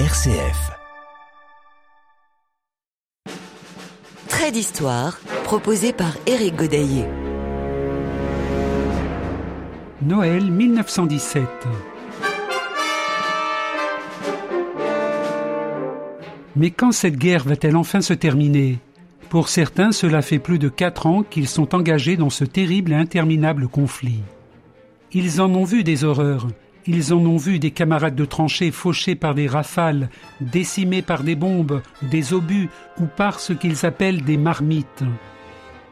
RCF. Trait d'histoire proposé par Éric Godaillé. Noël 1917. Mais quand cette guerre va-t-elle enfin se terminer? Pour certains, cela fait plus de quatre ans qu'ils sont engagés dans ce terrible et interminable conflit. Ils en ont vu des horreurs, ils en ont vu des camarades de tranchées fauchés par des rafales, décimés par des bombes, des obus ou par ce qu'ils appellent des marmites.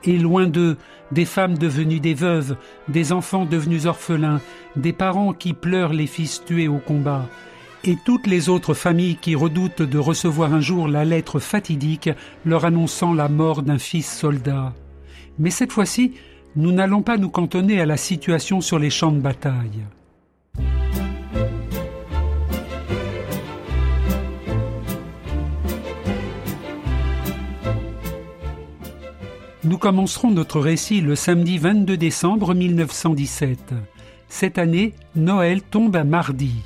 Et loin d'eux, des femmes devenues des veuves, des enfants devenus orphelins, des parents qui pleurent les fils tués au combat, et toutes les autres familles qui redoutent de recevoir un jour la lettre fatidique leur annonçant la mort d'un fils soldat. Mais cette fois-ci, nous n'allons pas nous cantonner à la situation sur les champs de bataille. Nous commencerons notre récit le samedi 22 décembre 1917. Cette année, Noël tombe à mardi.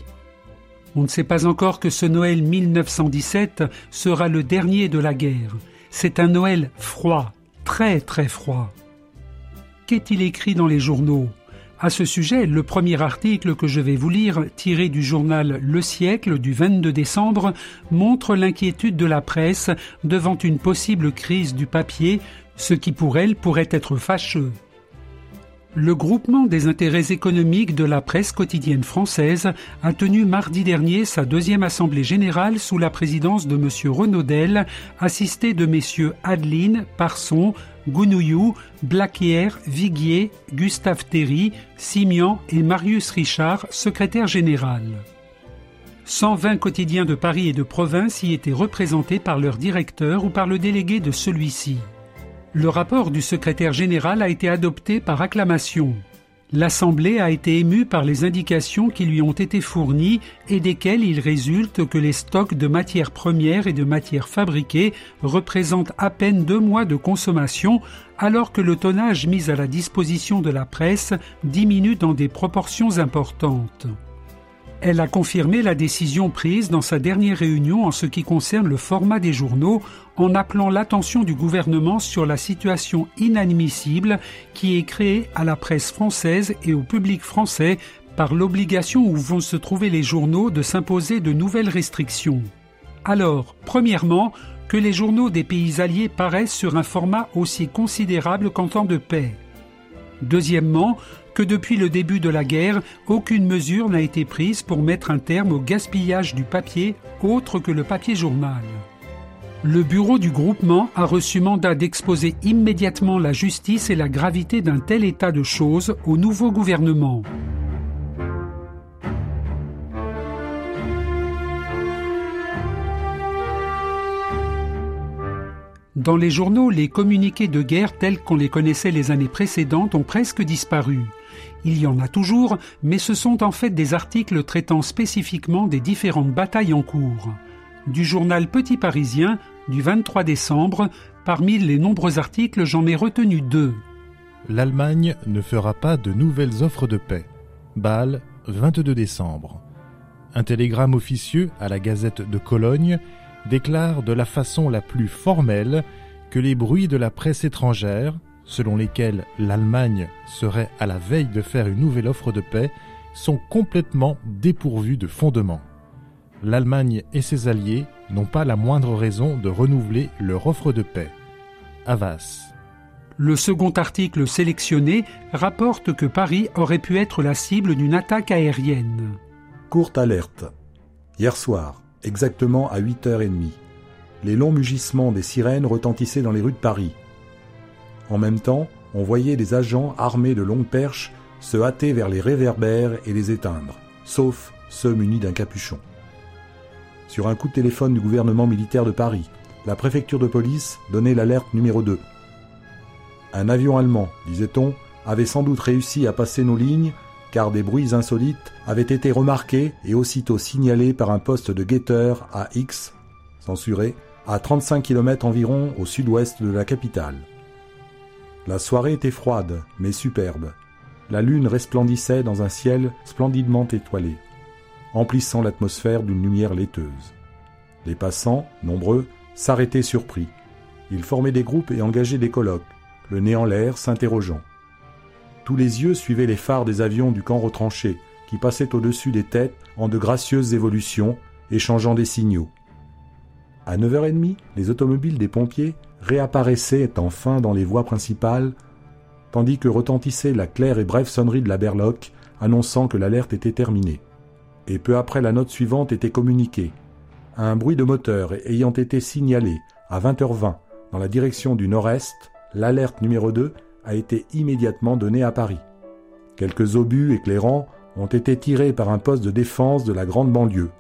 On ne sait pas encore que ce Noël 1917 sera le dernier de la guerre. C'est un Noël froid, très très froid. Qu'est-il écrit dans les journaux? À ce sujet, le premier article que je vais vous lire, tiré du journal Le siècle du 22 décembre, montre l'inquiétude de la presse devant une possible crise du papier, ce qui pour elle pourrait être fâcheux. Le groupement des intérêts économiques de la presse quotidienne française a tenu mardi dernier sa deuxième assemblée générale sous la présidence de M. Renaudel, assisté de messieurs Adeline, Parson, Gounouillou, Blaquière, Viguier, Gustave Théry, Simian et Marius Richard, secrétaire général. 120 quotidiens de Paris et de province y étaient représentés par leur directeur ou par le délégué de celui-ci. Le rapport du secrétaire général a été adopté par acclamation. L'Assemblée a été émue par les indications qui lui ont été fournies et desquelles il résulte que les stocks de matières premières et de matières fabriquées représentent à peine deux mois de consommation alors que le tonnage mis à la disposition de la presse diminue dans des proportions importantes. Elle a confirmé la décision prise dans sa dernière réunion en ce qui concerne le format des journaux en appelant l'attention du gouvernement sur la situation inadmissible qui est créée à la presse française et au public français par l'obligation où vont se trouver les journaux de s'imposer de nouvelles restrictions. Alors, premièrement, que les journaux des pays alliés paraissent sur un format aussi considérable qu'en temps de paix. Deuxièmement, que depuis le début de la guerre, aucune mesure n'a été prise pour mettre un terme au gaspillage du papier autre que le papier journal. Le bureau du groupement a reçu mandat d'exposer immédiatement la justice et la gravité d'un tel état de choses au nouveau gouvernement. Dans les journaux, les communiqués de guerre tels qu'on les connaissait les années précédentes ont presque disparu. Il y en a toujours, mais ce sont en fait des articles traitant spécifiquement des différentes batailles en cours. Du journal Petit Parisien, du 23 décembre, parmi les nombreux articles, j'en ai retenu deux. L'Allemagne ne fera pas de nouvelles offres de paix. Bâle, 22 décembre. Un télégramme officieux à la Gazette de Cologne déclare de la façon la plus formelle que les bruits de la presse étrangère, selon lesquels l'Allemagne serait à la veille de faire une nouvelle offre de paix, sont complètement dépourvus de fondement. L'Allemagne et ses alliés n'ont pas la moindre raison de renouveler leur offre de paix. Havas. Le second article sélectionné rapporte que Paris aurait pu être la cible d'une attaque aérienne. Courte alerte. Hier soir, exactement à 8h30, les longs mugissements des sirènes retentissaient dans les rues de Paris. En même temps, on voyait des agents armés de longues perches se hâter vers les réverbères et les éteindre, sauf ceux munis d'un capuchon. Sur un coup de téléphone du gouvernement militaire de Paris, la préfecture de police donnait l'alerte numéro 2. Un avion allemand, disait-on, avait sans doute réussi à passer nos lignes car des bruits insolites avaient été remarqués et aussitôt signalés par un poste de guetteur à X, censuré, à 35 km environ au sud-ouest de la capitale. La soirée était froide, mais superbe. La lune resplendissait dans un ciel splendidement étoilé, emplissant l'atmosphère d'une lumière laiteuse. Les passants, nombreux, s'arrêtaient surpris. Ils formaient des groupes et engageaient des colloques, le nez en l'air, s'interrogeant. Tous les yeux suivaient les phares des avions du camp retranché, qui passaient au-dessus des têtes en de gracieuses évolutions, échangeant des signaux. À 9h30, les automobiles des pompiers réapparaissaient enfin dans les voies principales, tandis que retentissait la claire et brève sonnerie de la berloque annonçant que l'alerte était terminée. Et peu après la note suivante était communiquée. Un bruit de moteur ayant été signalé à 20h20 dans la direction du nord-est, l'alerte numéro 2 a été immédiatement donnée à Paris. Quelques obus éclairants ont été tirés par un poste de défense de la grande banlieue.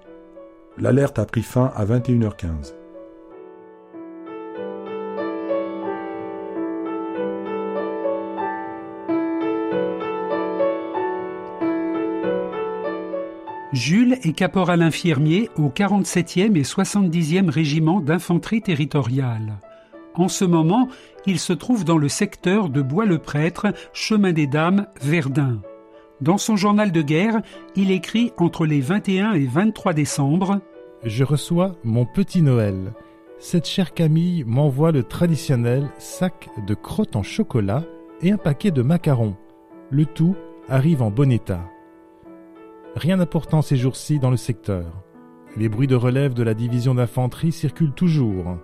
L'alerte a pris fin à 21h15. Jules est caporal infirmier au 47e et 70e régiment d'infanterie territoriale. En ce moment, il se trouve dans le secteur de Bois-le-Prêtre, chemin des Dames, Verdun. Dans son journal de guerre, il écrit entre les 21 et 23 décembre Je reçois mon petit Noël. Cette chère Camille m'envoie le traditionnel sac de crottes en chocolat et un paquet de macarons. Le tout arrive en bon état. Rien d'important ces jours-ci dans le secteur. Les bruits de relève de la division d'infanterie circulent toujours.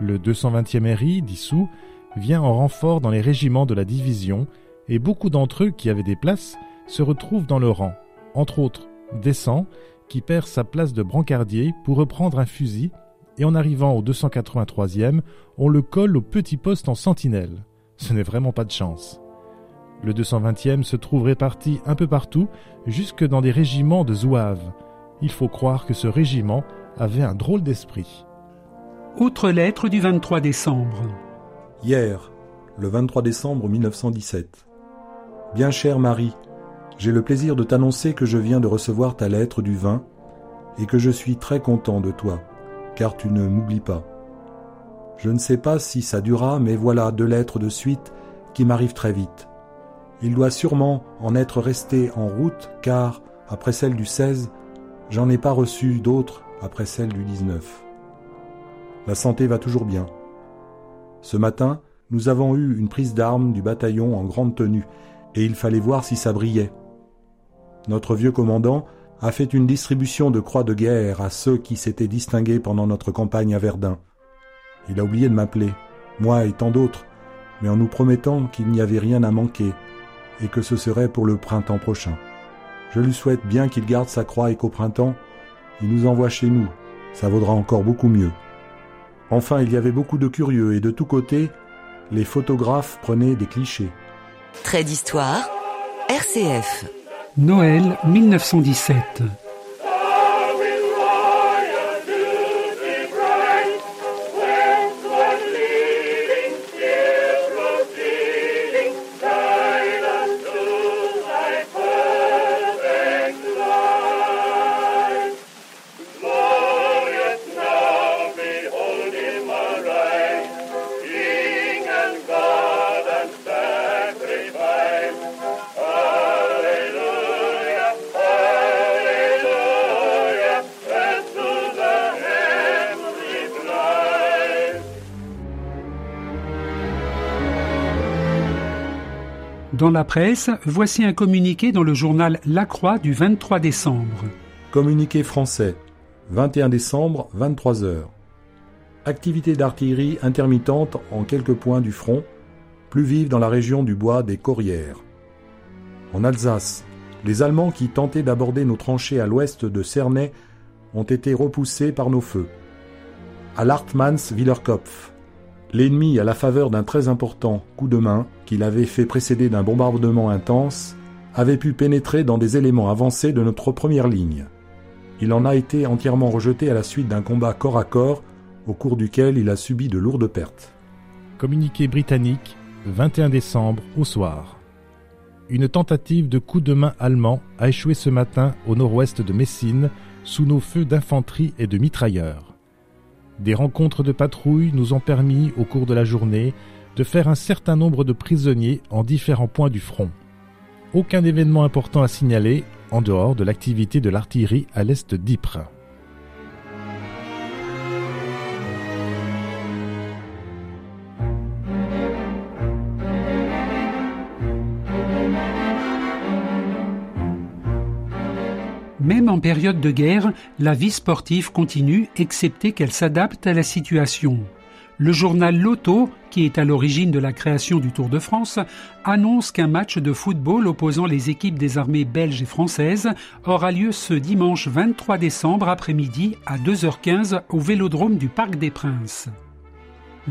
Le 220e RI, dissous, vient en renfort dans les régiments de la division et beaucoup d'entre eux qui avaient des places se retrouvent dans le rang. Entre autres, Descend, qui perd sa place de brancardier pour reprendre un fusil et en arrivant au 283e, on le colle au petit poste en sentinelle. Ce n'est vraiment pas de chance. Le 220e se trouve réparti un peu partout, jusque dans des régiments de zouaves. Il faut croire que ce régiment avait un drôle d'esprit. Autre lettre du 23 décembre. Hier, le 23 décembre 1917. Bien chère Marie, j'ai le plaisir de t'annoncer que je viens de recevoir ta lettre du 20 et que je suis très content de toi, car tu ne m'oublies pas. Je ne sais pas si ça durera, mais voilà deux lettres de suite qui m'arrivent très vite. Il doit sûrement en être resté en route, car, après celle du 16, j'en ai pas reçu d'autres après celle du 19. La santé va toujours bien. Ce matin, nous avons eu une prise d'armes du bataillon en grande tenue, et il fallait voir si ça brillait. Notre vieux commandant a fait une distribution de croix de guerre à ceux qui s'étaient distingués pendant notre campagne à Verdun. Il a oublié de m'appeler, moi et tant d'autres, mais en nous promettant qu'il n'y avait rien à manquer et que ce serait pour le printemps prochain. Je lui souhaite bien qu'il garde sa croix et qu'au printemps, il nous envoie chez nous. Ça vaudra encore beaucoup mieux. Enfin, il y avait beaucoup de curieux et de tous côtés, les photographes prenaient des clichés. Trait d'histoire, RCF. Noël 1917. Dans la presse, voici un communiqué dans le journal La Croix du 23 décembre. Communiqué français. 21 décembre, 23 heures. Activité d'artillerie intermittente en quelques points du front, plus vive dans la région du bois des Corrières. En Alsace, les Allemands qui tentaient d'aborder nos tranchées à l'ouest de Cernay ont été repoussés par nos feux. À Lartmanns-Willerkopf, L'ennemi, à la faveur d'un très important coup de main qu'il avait fait précéder d'un bombardement intense, avait pu pénétrer dans des éléments avancés de notre première ligne. Il en a été entièrement rejeté à la suite d'un combat corps à corps au cours duquel il a subi de lourdes pertes. Communiqué britannique, 21 décembre au soir. Une tentative de coup de main allemand a échoué ce matin au nord-ouest de Messine sous nos feux d'infanterie et de mitrailleurs. Des rencontres de patrouille nous ont permis, au cours de la journée, de faire un certain nombre de prisonniers en différents points du front. Aucun événement important à signaler en dehors de l'activité de l'artillerie à l'est d'Ypres. En période de guerre, la vie sportive continue, excepté qu'elle s'adapte à la situation. Le journal Loto, qui est à l'origine de la création du Tour de France, annonce qu'un match de football opposant les équipes des armées belges et françaises aura lieu ce dimanche 23 décembre après-midi à 2h15 au Vélodrome du Parc des Princes.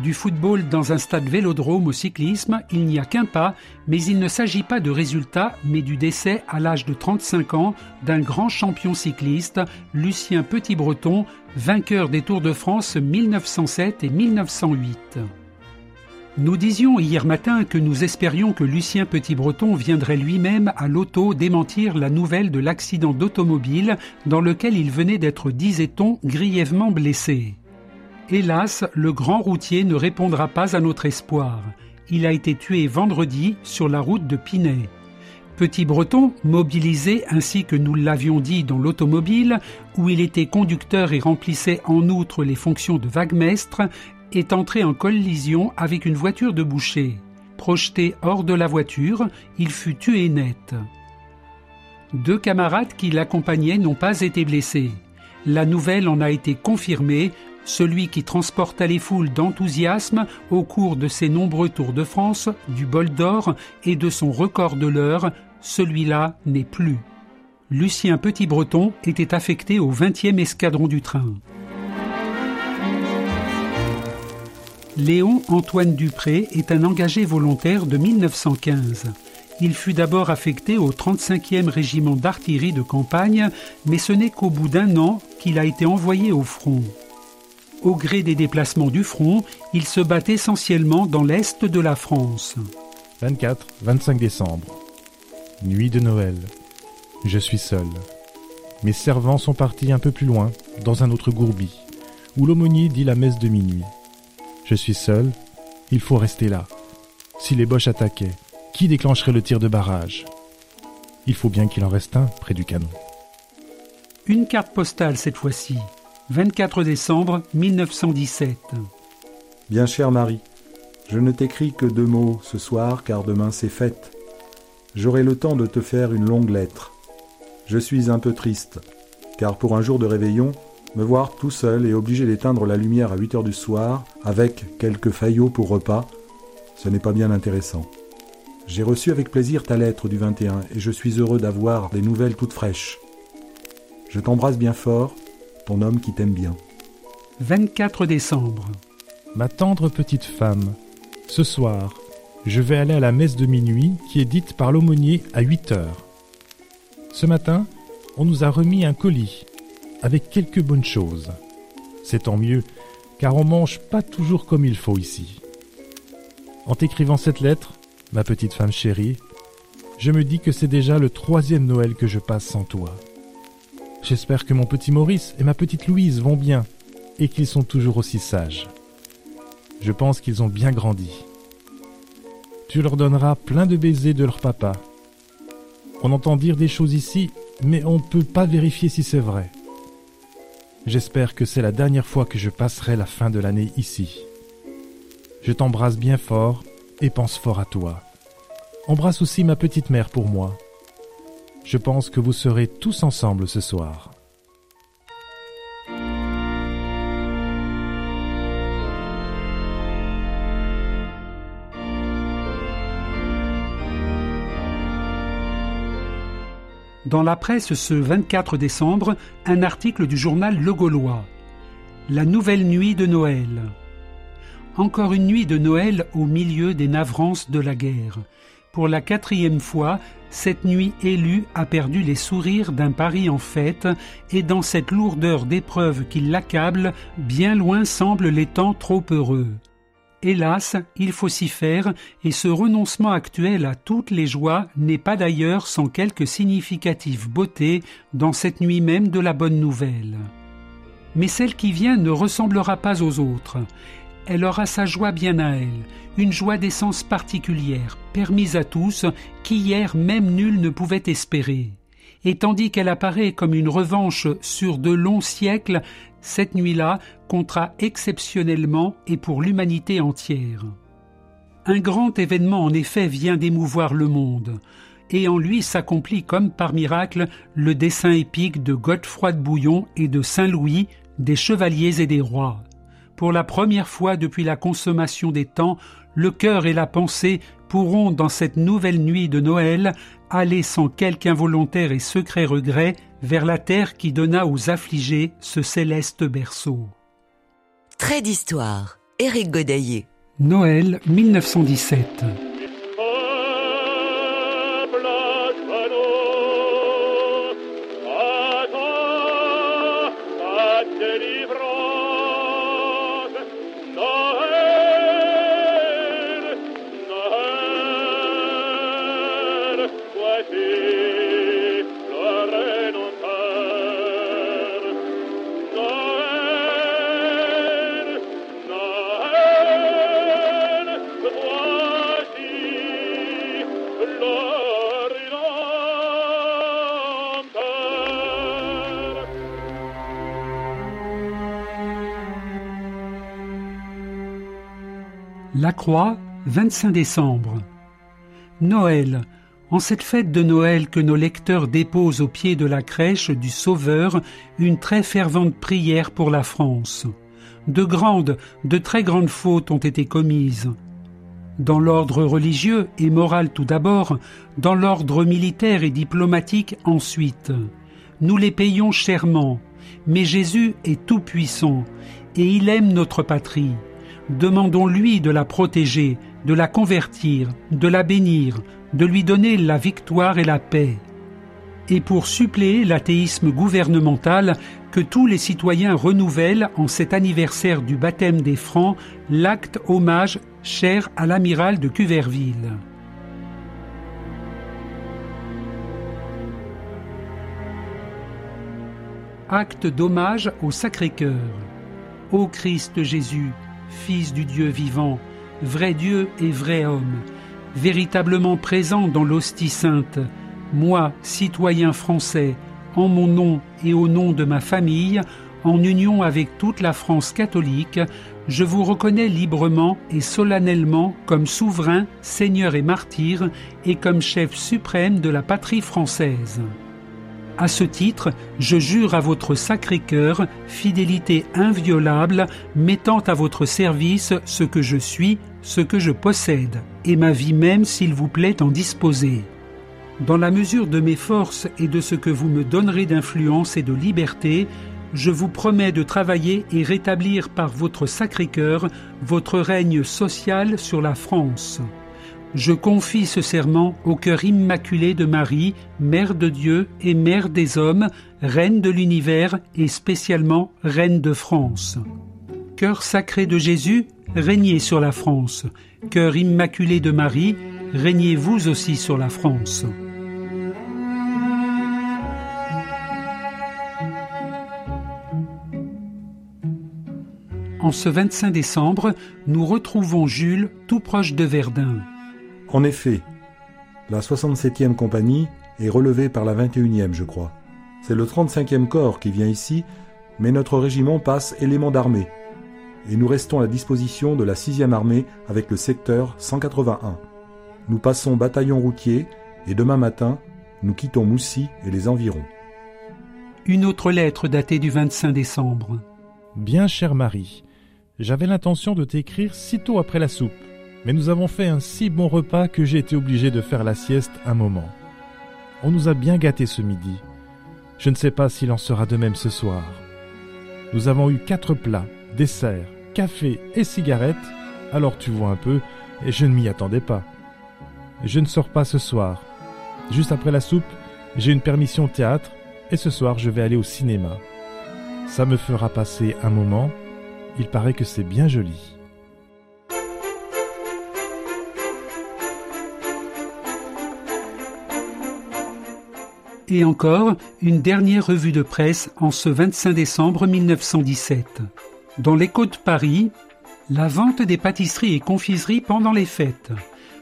Du football dans un stade vélodrome au cyclisme, il n'y a qu'un pas, mais il ne s'agit pas de résultats, mais du décès à l'âge de 35 ans d'un grand champion cycliste, Lucien Petit-Breton, vainqueur des Tours de France 1907 et 1908. Nous disions hier matin que nous espérions que Lucien Petit-Breton viendrait lui-même à l'auto démentir la nouvelle de l'accident d'automobile dans lequel il venait d'être, disait-on, grièvement blessé. Hélas, le grand routier ne répondra pas à notre espoir. Il a été tué vendredi sur la route de Pinet. Petit Breton, mobilisé ainsi que nous l'avions dit dans l'automobile, où il était conducteur et remplissait en outre les fonctions de vaguemestre, est entré en collision avec une voiture de boucher. Projeté hors de la voiture, il fut tué net. Deux camarades qui l'accompagnaient n'ont pas été blessés. La nouvelle en a été confirmée celui qui transporta les foules d'enthousiasme au cours de ses nombreux Tours de France, du bol d'or et de son record de l'heure, celui-là n'est plus. Lucien Petit-Breton était affecté au 20e escadron du train. Léon Antoine Dupré est un engagé volontaire de 1915. Il fut d'abord affecté au 35e régiment d'artillerie de campagne, mais ce n'est qu'au bout d'un an qu'il a été envoyé au front. Au gré des déplacements du front, il se bat essentiellement dans l'est de la France. 24-25 décembre. Nuit de Noël. Je suis seul. Mes servants sont partis un peu plus loin, dans un autre gourbi, où l'aumônier dit la messe de minuit. Je suis seul, il faut rester là. Si les Boches attaquaient, qui déclencherait le tir de barrage? Il faut bien qu'il en reste un près du canon. Une carte postale cette fois-ci, 24 décembre 1917. Bien chère Marie, je ne t'écris que deux mots ce soir car demain c'est fête. J'aurai le temps de te faire une longue lettre. Je suis un peu triste, car pour un jour de réveillon, me voir tout seul et obligé d'éteindre la lumière à 8 heures du soir, avec quelques faillots pour repas, ce n'est pas bien intéressant. J'ai reçu avec plaisir ta lettre du 21 et je suis heureux d'avoir des nouvelles toutes fraîches. Je t'embrasse bien fort ton homme qui t'aime bien. 24 décembre. Ma tendre petite femme, ce soir, je vais aller à la messe de minuit qui est dite par l'aumônier à 8 heures. Ce matin, on nous a remis un colis avec quelques bonnes choses. C'est tant mieux, car on mange pas toujours comme il faut ici. En t'écrivant cette lettre, ma petite femme chérie, je me dis que c'est déjà le troisième Noël que je passe sans toi. J'espère que mon petit Maurice et ma petite Louise vont bien et qu'ils sont toujours aussi sages. Je pense qu'ils ont bien grandi. Tu leur donneras plein de baisers de leur papa. On entend dire des choses ici, mais on ne peut pas vérifier si c'est vrai. J'espère que c'est la dernière fois que je passerai la fin de l'année ici. Je t'embrasse bien fort et pense fort à toi. Embrasse aussi ma petite mère pour moi. Je pense que vous serez tous ensemble ce soir. Dans la presse ce 24 décembre, un article du journal Le Gaulois. La nouvelle nuit de Noël. Encore une nuit de Noël au milieu des navrances de la guerre. Pour la quatrième fois, cette nuit élue a perdu les sourires d'un Paris en fête, et dans cette lourdeur d'épreuves qui l'accable, bien loin semblent les temps trop heureux. Hélas, il faut s'y faire, et ce renoncement actuel à toutes les joies n'est pas d'ailleurs sans quelque significative beauté dans cette nuit même de la bonne nouvelle. Mais celle qui vient ne ressemblera pas aux autres elle aura sa joie bien à elle, une joie d'essence particulière, permise à tous, qu'hier même nul ne pouvait espérer. Et tandis qu'elle apparaît comme une revanche sur de longs siècles, cette nuit-là comptera exceptionnellement et pour l'humanité entière. Un grand événement en effet vient d'émouvoir le monde. et en lui s'accomplit comme par miracle le dessein épique de Godefroy de Bouillon et de Saint-Louis, des chevaliers et des rois. Pour la première fois depuis la consommation des temps, le cœur et la pensée pourront, dans cette nouvelle nuit de Noël, aller sans quelque involontaire et secret regret vers la terre qui donna aux affligés ce céleste berceau. Trait d'histoire. Éric Godaillé. Noël 1917. La Croix, 25 décembre. Noël. En cette fête de Noël que nos lecteurs déposent au pied de la crèche du Sauveur une très fervente prière pour la France. De grandes, de très grandes fautes ont été commises. Dans l'ordre religieux et moral tout d'abord, dans l'ordre militaire et diplomatique ensuite. Nous les payons chèrement, mais Jésus est tout-puissant, et il aime notre patrie. Demandons-lui de la protéger, de la convertir, de la bénir, de lui donner la victoire et la paix. Et pour suppléer l'athéisme gouvernemental, que tous les citoyens renouvellent en cet anniversaire du baptême des Francs l'acte hommage cher à l'amiral de Cuverville. Acte d'hommage au Sacré-Cœur. Ô Christ Jésus, Fils du Dieu vivant, vrai Dieu et vrai homme, véritablement présent dans l'hostie sainte, moi, citoyen français, en mon nom et au nom de ma famille, en union avec toute la France catholique, je vous reconnais librement et solennellement comme souverain, seigneur et martyr, et comme chef suprême de la patrie française. À ce titre, je jure à votre sacré cœur fidélité inviolable, mettant à votre service ce que je suis, ce que je possède, et ma vie même s'il vous plaît en disposer. Dans la mesure de mes forces et de ce que vous me donnerez d'influence et de liberté, je vous promets de travailler et rétablir par votre sacré cœur votre règne social sur la France. Je confie ce serment au cœur immaculé de Marie, Mère de Dieu et Mère des hommes, Reine de l'univers et spécialement Reine de France. Cœur sacré de Jésus, régnez sur la France. Cœur immaculé de Marie, régnez vous aussi sur la France. En ce 25 décembre, nous retrouvons Jules tout proche de Verdun. En effet, la 67e compagnie est relevée par la 21e, je crois. C'est le 35e corps qui vient ici, mais notre régiment passe élément d'armée. Et nous restons à la disposition de la 6e armée avec le secteur 181. Nous passons bataillon routier et demain matin, nous quittons Moussy et les environs. Une autre lettre datée du 25 décembre. Bien chère Marie, j'avais l'intention de t'écrire sitôt après la soupe mais nous avons fait un si bon repas que j'ai été obligé de faire la sieste un moment. On nous a bien gâtés ce midi. Je ne sais pas s'il en sera de même ce soir. Nous avons eu quatre plats, desserts, café et cigarettes, alors tu vois un peu, et je ne m'y attendais pas. Je ne sors pas ce soir. Juste après la soupe, j'ai une permission théâtre, et ce soir je vais aller au cinéma. Ça me fera passer un moment. Il paraît que c'est bien joli. Et encore, une dernière revue de presse en ce 25 décembre 1917. Dans l'écho de Paris, la vente des pâtisseries et confiseries pendant les fêtes.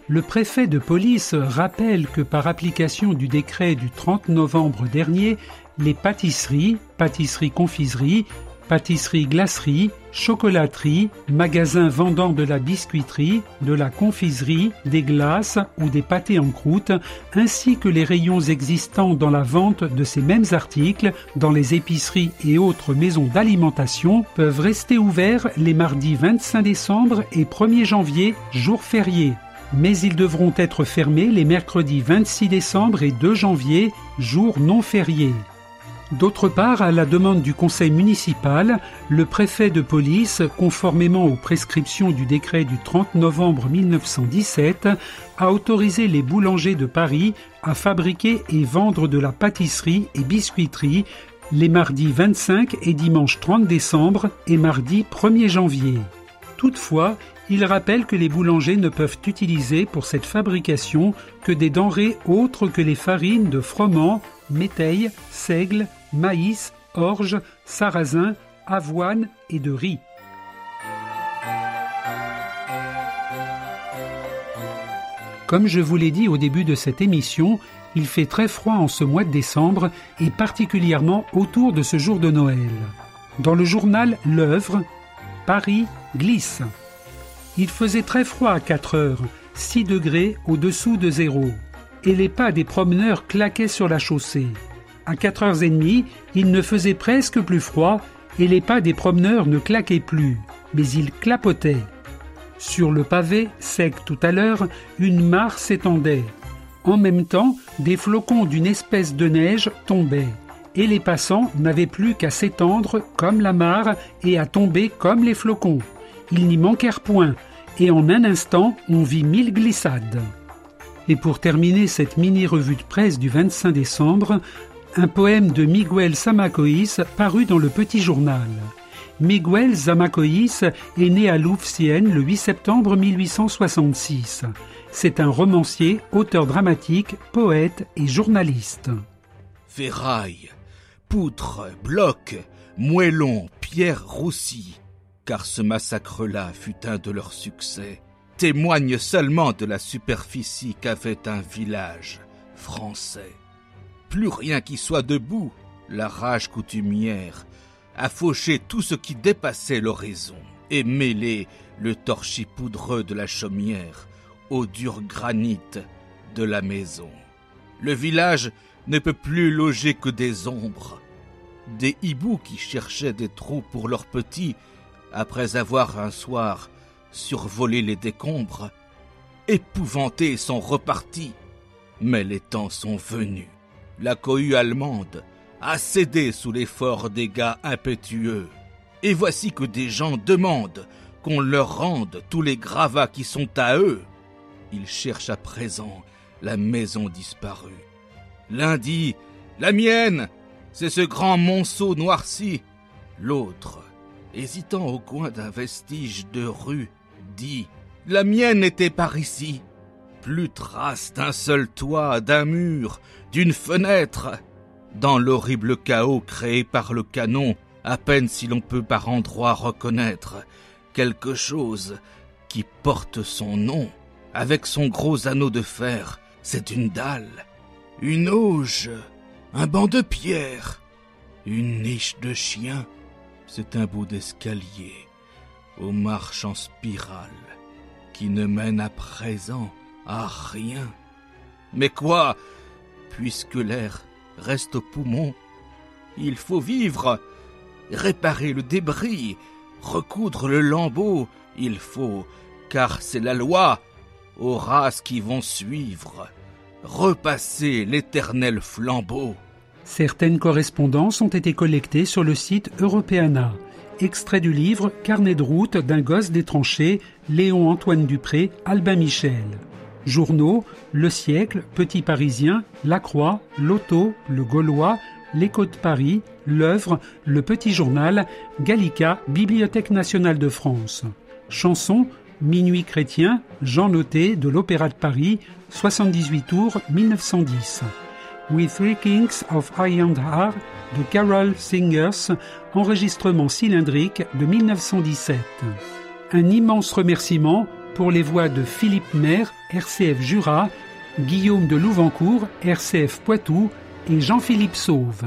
Le préfet de police rappelle que par application du décret du 30 novembre dernier, les pâtisseries, pâtisseries-confiseries, pâtisserie-glacerie, chocolaterie, magasin vendant de la biscuiterie, de la confiserie, des glaces ou des pâtés en croûte, ainsi que les rayons existants dans la vente de ces mêmes articles dans les épiceries et autres maisons d'alimentation peuvent rester ouverts les mardis 25 décembre et 1er janvier, jours fériés. Mais ils devront être fermés les mercredis 26 décembre et 2 janvier, jours non fériés. D'autre part, à la demande du conseil municipal, le préfet de police, conformément aux prescriptions du décret du 30 novembre 1917, a autorisé les boulangers de Paris à fabriquer et vendre de la pâtisserie et biscuiterie les mardis 25 et dimanche 30 décembre et mardi 1er janvier. Toutefois, il rappelle que les boulangers ne peuvent utiliser pour cette fabrication que des denrées autres que les farines de froment, méteille, seigle, maïs, orge, sarrasin, avoine et de riz. Comme je vous l'ai dit au début de cette émission, il fait très froid en ce mois de décembre et particulièrement autour de ce jour de Noël. Dans le journal L'œuvre, Paris glisse. Il faisait très froid à 4 heures, 6 degrés au-dessous de zéro, et les pas des promeneurs claquaient sur la chaussée. À 4h30, il ne faisait presque plus froid et les pas des promeneurs ne claquaient plus, mais ils clapotaient. Sur le pavé, sec tout à l'heure, une mare s'étendait. En même temps, des flocons d'une espèce de neige tombaient, et les passants n'avaient plus qu'à s'étendre comme la mare et à tomber comme les flocons. Ils n'y manquèrent point, et en un instant, on vit mille glissades. Et pour terminer cette mini-revue de presse du 25 décembre, un poème de Miguel Zamacois paru dans le Petit Journal. Miguel Zamacois est né à Louvciennes le 8 septembre 1866. C'est un romancier, auteur dramatique, poète et journaliste. Ferraille, poutre, bloc, moellon, pierre roussie, car ce massacre-là fut un de leurs succès, témoigne seulement de la superficie qu'avait un village français plus rien qui soit debout. La rage coutumière a fauché tout ce qui dépassait l'horizon et mêlé le torchis poudreux de la chaumière au dur granit de la maison. Le village ne peut plus loger que des ombres, des hiboux qui cherchaient des trous pour leurs petits après avoir un soir survolé les décombres, épouvantés sont repartis, mais les temps sont venus la cohue allemande a cédé sous l'effort des gars impétueux. Et voici que des gens demandent qu'on leur rende tous les gravats qui sont à eux. Ils cherchent à présent la maison disparue. L'un dit La mienne, c'est ce grand monceau noirci. L'autre, hésitant au coin d'un vestige de rue, dit La mienne était par ici. Plus trace d'un seul toit, d'un mur, d'une fenêtre. Dans l'horrible chaos créé par le canon, à peine si l'on peut par endroits reconnaître quelque chose qui porte son nom, avec son gros anneau de fer, c'est une dalle, une auge, un banc de pierre, une niche de chien, c'est un bout d'escalier, aux marches en spirale, qui ne mène à présent à rien. Mais quoi? Puisque l'air reste au poumon, il faut vivre, réparer le débris, recoudre le lambeau, il faut, car c'est la loi, aux races qui vont suivre, repasser l'éternel flambeau. Certaines correspondances ont été collectées sur le site Europeana. Extrait du livre Carnet de route d'un gosse des tranchées, Léon Antoine Dupré, Albin Michel. Journaux, Le Siècle, Petit Parisien, La Croix, L'Auto, Le Gaulois, L'Écho de Paris, L'Œuvre, Le Petit Journal, Gallica, Bibliothèque nationale de France. Chansons, Minuit chrétien, Jean Noté de l'Opéra de Paris, 78 tours, 1910. We Three Kings of Iron Heart de Carol Singers, enregistrement cylindrique de 1917. Un immense remerciement pour les voix de Philippe Maire, RCF Jura, Guillaume de Louvancourt, RCF Poitou et Jean-Philippe Sauve.